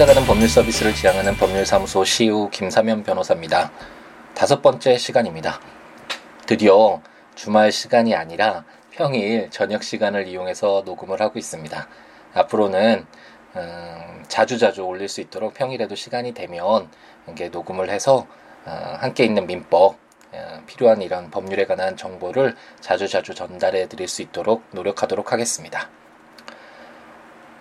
찾아가는 법률 서비스를 지향하는 법률사무소 시우 김사면 변호사입니다. 다섯 번째 시간입니다. 드디어 주말 시간이 아니라 평일 저녁 시간을 이용해서 녹음을 하고 있습니다. 앞으로는 음, 자주자주 올릴 수 있도록 평일에도 시간이 되면 이게 녹음을 해서 어, 함께 있는 민법 어, 필요한 이런 법률에 관한 정보를 자주자주 전달해 드릴 수 있도록 노력하도록 하겠습니다.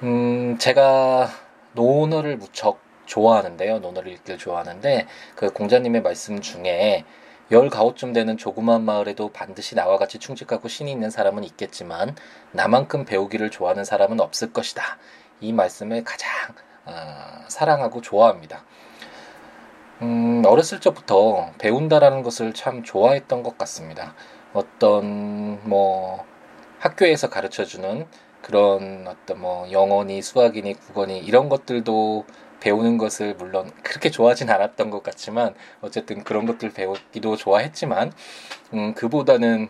음, 제가 논어를 무척 좋아하는데요. 논어를 읽기를 좋아하는데 그 공자님의 말씀 중에 열 가오쯤 되는 조그만 마을에도 반드시 나와 같이 충직하고 신이 있는 사람은 있겠지만 나만큼 배우기를 좋아하는 사람은 없을 것이다. 이 말씀을 가장 어, 사랑하고 좋아합니다. 음, 어렸을 적부터 배운다라는 것을 참 좋아했던 것 같습니다. 어떤 뭐 학교에서 가르쳐 주는 그런 어떤 뭐 영어니 수학이니 국어니 이런 것들도 배우는 것을 물론 그렇게 좋아하진 않았던 것 같지만 어쨌든 그런 것들 배우기도 좋아했지만 음, 그보다는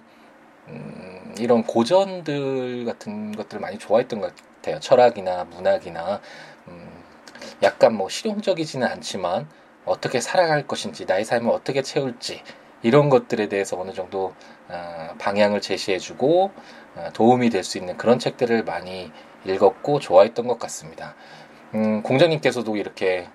음, 이런 고전들 같은 것들을 많이 좋아했던 것 같아요. 철학이나 문학이나 음, 약간 뭐 실용적이지는 않지만 어떻게 살아갈 것인지 나의 삶을 어떻게 채울지 이런 것들에 대해서 어느 정도 어, 방향을 제시해주고 어, 도움이 될 수 있는 그런 책들을 많이 읽었고 좋아했던 것 같습니다. 음, 공자님께서도 이렇게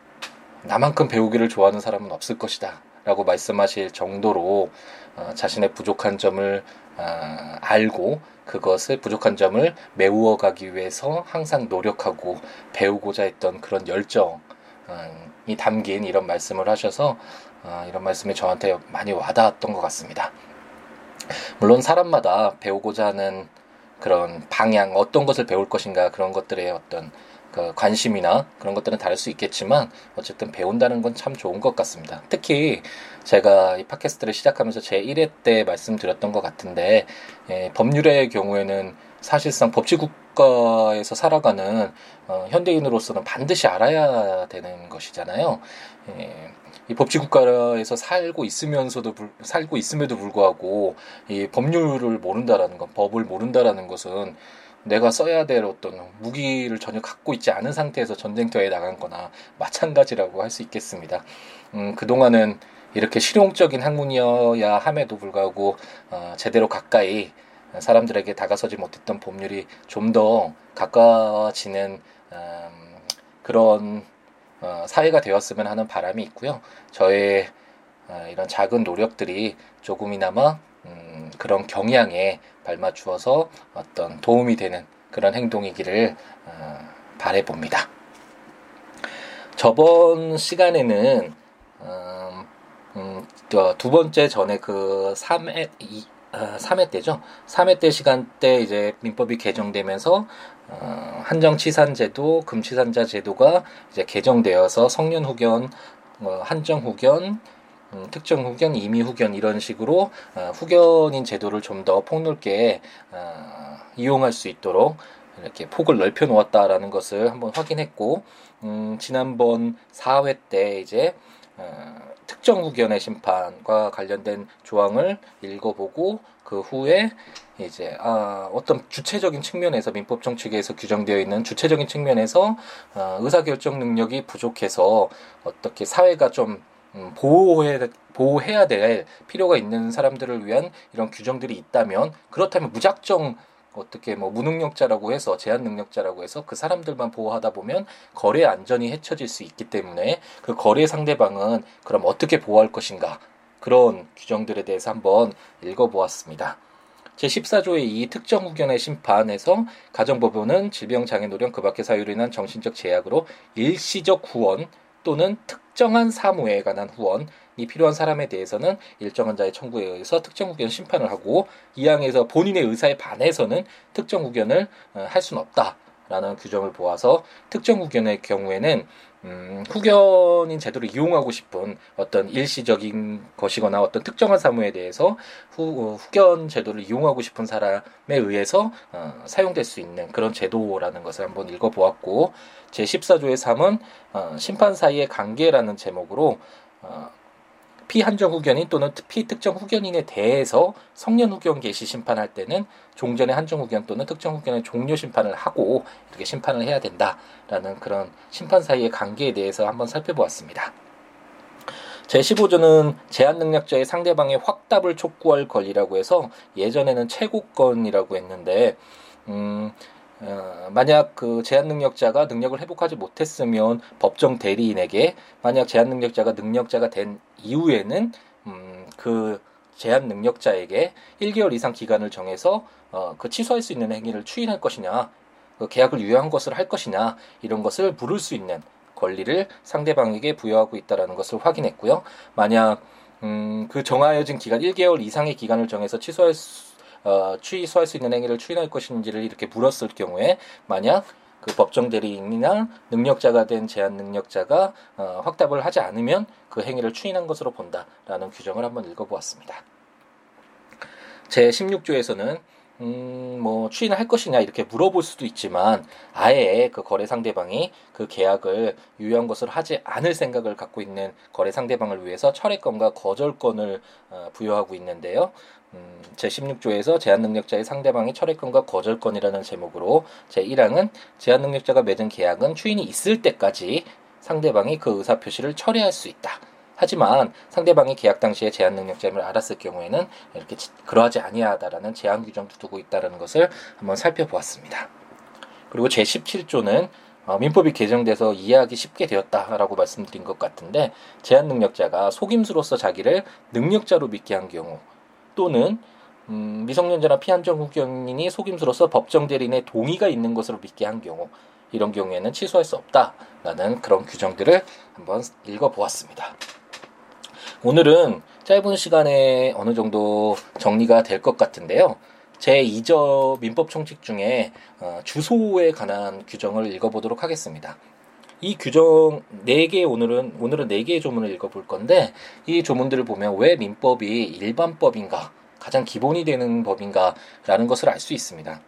나만큼 배우기를 좋아하는 사람은 없을 것이다. 라고 말씀하실 정도로 어, 자신의 부족한 점을 어, 알고 그것을 부족한 점을 메우어 가기 위해서 항상 노력하고 배우고자 했던 그런 열정이 담긴 이런 말씀을 하셔서 어, 이런 말씀이 저한테 많이 와닿았던 것 같습니다. 물론 사람마다 배우고자 하는 그런 방향, 어떤 것을 배울 것인가 그런 것들의 어떤 그 관심이나 그런 것들은 다를 수 있겠지만 어쨌든 배운다는 건 참 좋은 것 같습니다. 특히 제가 이 팟캐스트를 시작하면서 제 1회 때 말씀드렸던 것 같은데 예, 법률의 경우에는 사실상 법치국가에서 살아가는 어, 현대인으로서는 반드시 알아야 되는 것이잖아요. 예, 이 법치 국가에서 살고 있으면서도 불, 살고 있음에도 불구하고 이 법률을 모른다라는 것, 법을 모른다라는 것은 내가 써야 될 어떤 무기를 전혀 갖고 있지 않은 상태에서 전쟁터에 나간 거나 마찬가지라고 할 수 있겠습니다. 음, 그동안은 이렇게 실용적인 학문이어야 함에도 불구하고 어, 제대로 가까이 사람들에게 다가서지 못했던 법률이 좀 더 가까워지는 음, 그런 어, 사회가 되었으면 하는 바람이 있고요. 저의 어, 이런 작은 노력들이 조금이나마 음, 그런 경향에 발맞추어서 어떤 도움이 되는 그런 행동이기를 어, 바래봅니다. 저번 시간에는 음, 음, 두 번째 전에 그 3회, 3회 때죠. 3회 때 시간 때 이제 민법이 개정되면서 어, 한정치산제도, 금치산자 제도가 이제 개정되어서 성년 후견, 어, 한정 후견, 음, 특정 후견, 임의 후견 이런 식으로 어, 후견인 제도를 좀 더 폭넓게 어, 이용할 수 있도록 이렇게 폭을 넓혀 놓았다라는 것을 한번 확인했고, 음, 지난번 4회 때 이제 어, 특정 후견의 심판과 관련된 조항을 읽어보고 그 후에 이제 아, 어떤 주체적인 측면에서 민법 정칙에서 규정되어 있는 주체적인 측면에서 어, 의사결정 능력이 부족해서 어떻게 사회가 좀 음, 보호해 보호해야 될 필요가 있는 사람들을 위한 이런 규정들이 있다면 그렇다면 무작정 어떻게 뭐 무능력자라고 해서 제한 능력자라고 해서 그 사람들만 보호하다 보면 거래 안전이 해쳐질 수 있기 때문에 그 거래 상대방은 그럼 어떻게 보호할 것인가 그런 규정들에 대해서 한번 읽어보았습니다. 제14조의 이 특정 후견의 심판에서 가정법원은 질병, 장애, 노령, 그 밖의 사유로 인한 정신적 제약으로 일시적 후원 또는 특정한 사무에 관한 후원이 필요한 사람에 대해서는 일정한 자의 청구에 의해서 특정 후견 심판을 하고 이 항에서 본인의 의사에 반해서는 특정 후견을 어, 할 수는 없다라는 규정을 보아서 특정 후견의 경우에는 음, 후견인 제도를 이용하고 싶은 어떤 일시적인 것이거나 어떤 특정한 사무에 대해서 후, 어, 후견 제도를 이용하고 싶은 사람에 의해서 어, 사용될 수 있는 그런 제도라는 것을 한번 읽어보았고 제14조의 3은 어, 심판 사이의 관계라는 제목으로 어, 피한정 후견인 또는 피특정 후견인에 대해서 성년 후견 개시 심판할 때는 종전의 한정 후견 또는 특정 후견의 종료 심판을 하고 이렇게 심판을 해야 된다라는 그런 심판 사이의 관계에 대해서 한번 살펴보았습니다. 제15조는 제한 능력자의 상대방의 확답을 촉구할 권리라고 해서 예전에는 최고권이라고 했는데 음, 어, 만약 그 제한 능력자가 능력을 회복하지 못했으면 법정 대리인에게 만약 제한 능력자가 능력자가 된 이후에는 음, 그 제한 능력자에게 1개월 이상 기간을 정해서 어, 그 취소할 수 있는 행위를 추인할 것이냐, 그 계약을 유효한 것을 할 것이냐 이런 것을 물을 수 있는 권리를 상대방에게 부여하고 있다라는 것을 확인했고요. 만약 음, 그 정하여진 기간 1개월 이상의 기간을 정해서 취소할 수, 어, 취소할 수 있는 행위를 추인할 것인지를 이렇게 물었을 경우에 만약 그 법정 대리인이나 능력자가 된 제한 능력자가 어, 확답을 하지 않으면 그 행위를 추인한 것으로 본다라는 규정을 한번 읽어보았습니다. 제 16조에서는 음, 뭐, 추인을 할 것이냐, 이렇게 물어볼 수도 있지만, 아예 그 거래 상대방이 그 계약을 유효한 것을 하지 않을 생각을 갖고 있는 거래 상대방을 위해서 철회권과 거절권을 어, 부여하고 있는데요. 음, 제16조에서 제한능력자의 상대방이 철회권과 거절권이라는 제목으로 제1항은 제한능력자가 맺은 계약은 추인이 있을 때까지 상대방이 그 의사표시를 철회할 수 있다. 하지만 상대방이 계약 당시에 제한 능력자임을 알았을 경우에는 이렇게 그러하지 아니하다라는 제한 규정도 두고 있다는 것을 한번 살펴보았습니다. 그리고 제17조는 어, 민법이 개정돼서 이해하기 쉽게 되었다라고 말씀드린 것 같은데 제한 능력자가 속임수로서 자기를 능력자로 믿게 한 경우 또는 음, 미성년자나 피한정 후견인이 속임수로서 법정 대리인의 동의가 있는 것으로 믿게 한 경우 이런 경우에는 취소할 수 없다라는 그런 규정들을 한번 읽어보았습니다. 오늘은 짧은 시간에 어느 정도 정리가 될 것 같은데요. 제 2저 민법 총칙 중에 어, 주소에 관한 규정을 읽어보도록 하겠습니다. 이 규정 4개 오늘은 오늘은 4개의 조문을 읽어볼 건데 이 조문들을 보면 왜 민법이 일반법인가 가장 기본이 되는 법인가라는 것을 알 수 있습니다.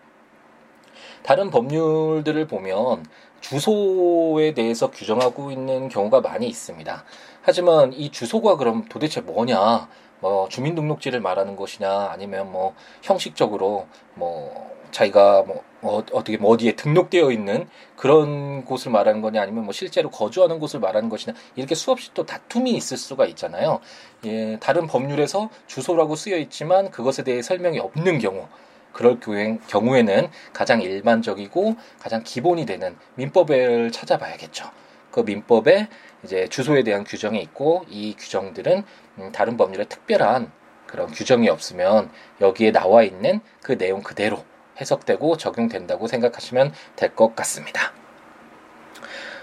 다른 법률들을 보면 주소에 대해서 규정하고 있는 경우가 많이 있습니다. 하지만 이 주소가 그럼 도대체 뭐냐? 뭐 주민등록지를 말하는 것이냐 아니면 뭐 형식적으로 뭐 자기가 뭐 어, 어떻게 뭐 어디에 등록되어 있는 그런 곳을 말하는 거냐 아니면 뭐 실제로 거주하는 곳을 말하는 것이냐 이렇게 수없이 또 다툼이 있을 수가 있잖아요. 예, 다른 법률에서 주소라고 쓰여 있지만 그것에 대해 설명이 없는 경우 그럴 경우에는 가장 일반적이고 가장 기본이 되는 민법을 찾아봐야겠죠. 그 민법에 이제 주소에 대한 규정이 있고 이 규정들은 음, 다른 법률에 특별한 그런 규정이 없으면 여기에 나와 있는 그 내용 그대로 해석되고 적용된다고 생각하시면 될 것 같습니다.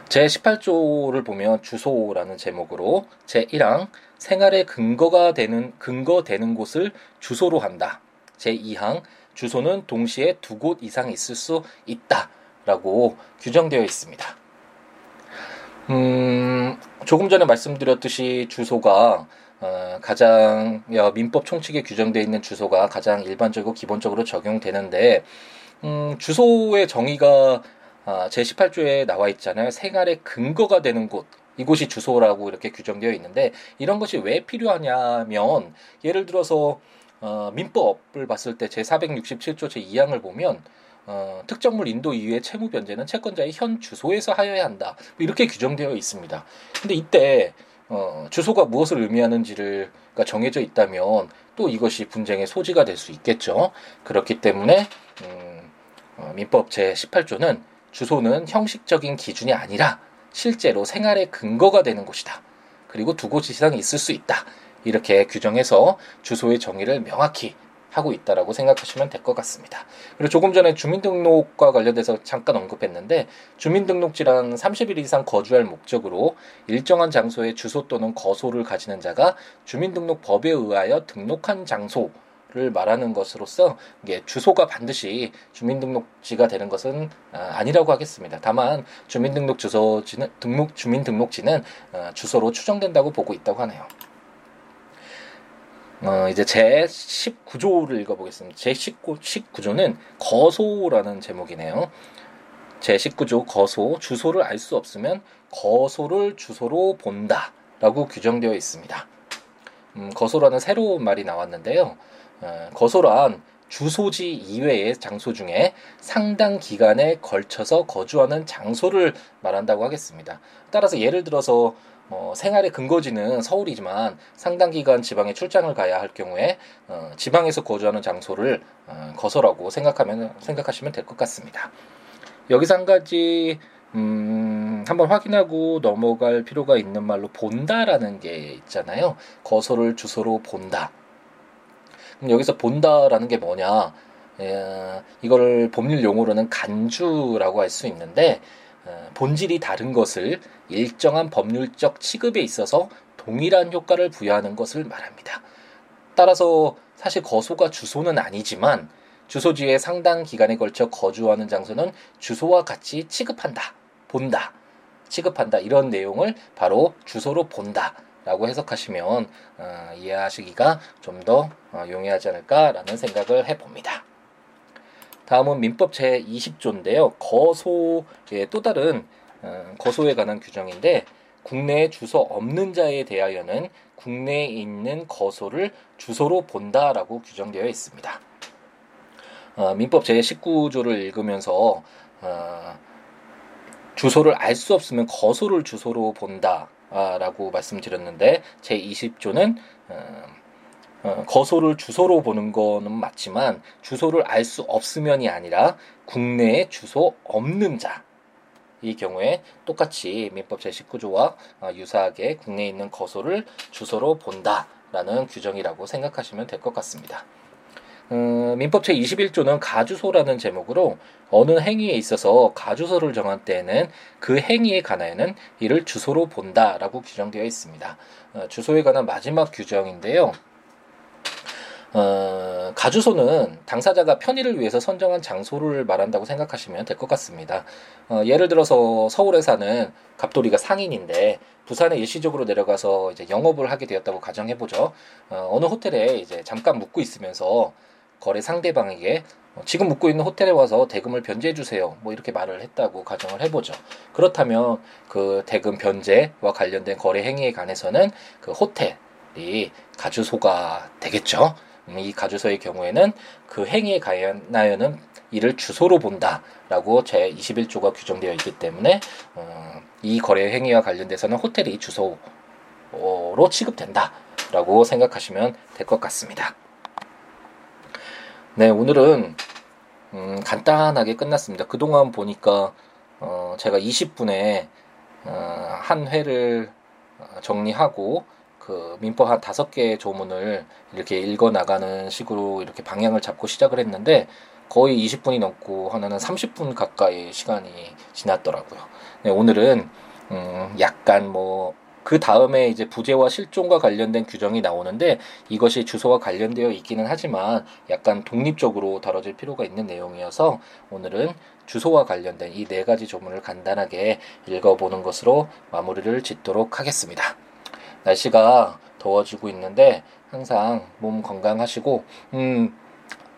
제 18조를 보면 주소라는 제목으로 제 1항 생활의 근거가 되는 근거 되는 곳을 주소로 한다. 제 2항 주소는 동시에 두 곳 이상 있을 수 있다라고 규정되어 있습니다. 음, 조금 전에 말씀드렸듯이 주소가 어, 가장 민법 총칙에 규정되어 있는 주소가 가장 일반적이고 기본적으로 적용되는데 음, 주소의 정의가 아, 제18조에 나와 있잖아요. 생활의 근거가 되는 곳. 이곳이 주소라고 이렇게 규정되어 있는데 이런 것이 왜 필요하냐면 예를 들어서 어, 민법을 봤을 때 제467조 제2항을 보면 어, 특정물 인도 이후의 채무 변제는 채권자의 현 주소에서 하여야 한다. 이렇게 규정되어 있습니다. 근데 이때 어, 주소가 무엇을 의미하는지를 정해져 있다면 또 이것이 분쟁의 소지가 될 수 있겠죠. 그렇기 때문에 음, 어, 민법 제 18조는 주소는 형식적인 기준이 아니라 실제로 생활의 근거가 되는 곳이다. 그리고 두 곳 이상 있을 수 있다. 이렇게 규정해서 주소의 정의를 명확히 하고 있다라고 생각하시면 될 것 같습니다. 그리고 조금 전에 주민등록과 관련돼서 잠깐 언급했는데 주민등록지란 30일 이상 거주할 목적으로 일정한 장소에 주소 또는 거소를 가지는 자가 주민등록법에 의하여 등록한 장소 를 말하는 것으로서 주소가 반드시 주민등록지가 되는 것은 아, 아니라고 하겠습니다. 다만 주민등록 주소지는 등록 주민등록지는 어, 주소로 추정된다고 보고 있다고 하네요. 어, 이제 제 19조를 읽어보겠습니다. 제 19, 19조는 거소라는 제목이네요. 제 19조 거소, 주소를 알 수 없으면 거소를 주소로 본다. 라고 규정되어 있습니다. 음, 거소라는 새로운 말이 나왔는데요. 어, 거소란 주소지 이외의 장소 중에 상당 기간에 걸쳐서 거주하는 장소를 말한다고 하겠습니다. 따라서 예를 들어서 어, 생활의 근거지는 서울이지만 상당 기간 지방에 출장을 가야 할 경우에 어, 지방에서 거주하는 장소를 어, 거소라고 생각하면 생각하시면 될 것 같습니다. 여기서 한 가지 음, 한번 확인하고 넘어갈 필요가 있는 말로 본다라는 게 있잖아요. 거소를 주소로 본다. 여기서 본다라는 게 뭐냐? 에, 이걸 법률 용어로는 간주라고 할 수 있는데 어, 본질이 다른 것을 일정한 법률적 취급에 있어서 동일한 효과를 부여하는 것을 말합니다. 따라서 사실 거소가 주소는 아니지만 주소지에 상당 기간에 걸쳐 거주하는 장소는 주소와 같이 취급한다. 본다, 취급한다 이런 내용을 바로 주소로 본다 라고 해석하시면 어, 이해하시기가 좀더 어, 용이하지 않을까라는 생각을 해봅니다. 다음은 민법 제 20조인데요. 거소의 또 다른 어, 거소에 관한 규정인데 국내에 주소 없는 자에 대하여는 국내에 있는 거소를 주소로 본다라고 규정되어 있습니다. 어, 민법 제 19조를 읽으면서 어, 주소를 알 수 없으면 거소를 주소로 본다라고 말씀드렸는데 제 20조는 어, 어, 거소를 주소로 보는 거는 맞지만 주소를 알 수 없으면이 아니라 국내에 주소 없는 자. 이 경우에 똑같이 민법 제19조와 어, 유사하게 국내에 있는 거소를 주소로 본다라는 규정이라고 생각하시면 될 것 같습니다. 음, 민법 제21조는 가주소라는 제목으로 어느 행위에 있어서 가주소를 정한 때에는 그 행위에 관하여는 이를 주소로 본다라고 규정되어 있습니다. 어, 주소에 관한 마지막 규정인데요. 어, 가주소는 당사자가 편의를 위해서 선정한 장소를 말한다고 생각하시면 될 것 같습니다. 어, 예를 들어서 서울에 사는 갑돌이가 상인인데 부산에 일시적으로 내려가서 이제 영업을 하게 되었다고 가정해 보죠. 어, 어느 호텔에 이제 잠깐 묵고 있으면서 거래 상대방에게 어, 지금 묵고 있는 호텔에 와서 대금을 변제해 주세요. 뭐 이렇게 말을 했다고 가정을 해보죠. 그렇다면 그 대금 변제와 관련된 거래 행위에 관해서는 그 호텔이 가주소가 되겠죠. 음, 이 가주소의 경우에는 그 행위에 관하여는 이를 주소로 본다라고 제 21조가 규정되어 있기 때문에 어, 이 거래 행위와 관련돼서는 호텔이 주소로 취급된다라고 생각하시면 될 것 같습니다. 네, 오늘은 음, 간단하게 끝났습니다. 그동안 보니까 어, 제가 20분에 어, 한 회를 어, 정리하고 그 민법 한 다섯 개의 조문을 이렇게 읽어 나가는 식으로 이렇게 방향을 잡고 시작을 했는데 거의 20분이 넘고 하나는 30분 가까이 시간이 지났더라고요. 네, 오늘은 음, 약간 뭐그 다음에 이제 부재와 실종과 관련된 규정이 나오는데 이것이 주소와 관련되어 있기는 하지만 약간 독립적으로 다뤄질 필요가 있는 내용이어서 오늘은 주소와 관련된 이 네 가지 조문을 간단하게 읽어보는 것으로 마무리를 짓도록 하겠습니다. 날씨가 더워지고 있는데 항상 몸 건강하시고 음,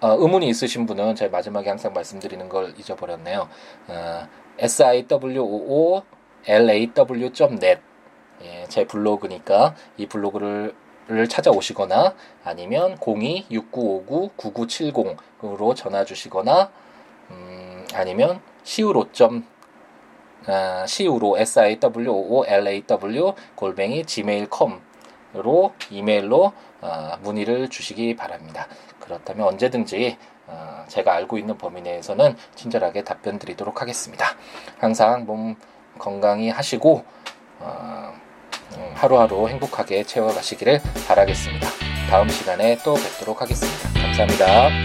어, 의문이 있으신 분은 제가 마지막에 항상 말씀드리는 걸 잊어버렸네요. 어, siwoolaw.net 예, 제 블로그니까 이 블로그를 찾아오시거나 아니면 02-6959-9970으로 전화 주시거나 음, 아니면 siwo 아, siwo s i w o l a w 골뱅이 gmail.com으로 이메일로 아, 문의를 주시기 바랍니다. 그렇다면 언제든지 아, 제가 알고 있는 범위 내에서는 친절하게 답변 드리도록 하겠습니다. 항상 몸 건강히 하시고 어, 음, 하루하루 행복하게 채워가시기를 바라겠습니다. 다음 시간에 또 뵙도록 하겠습니다. 감사합니다.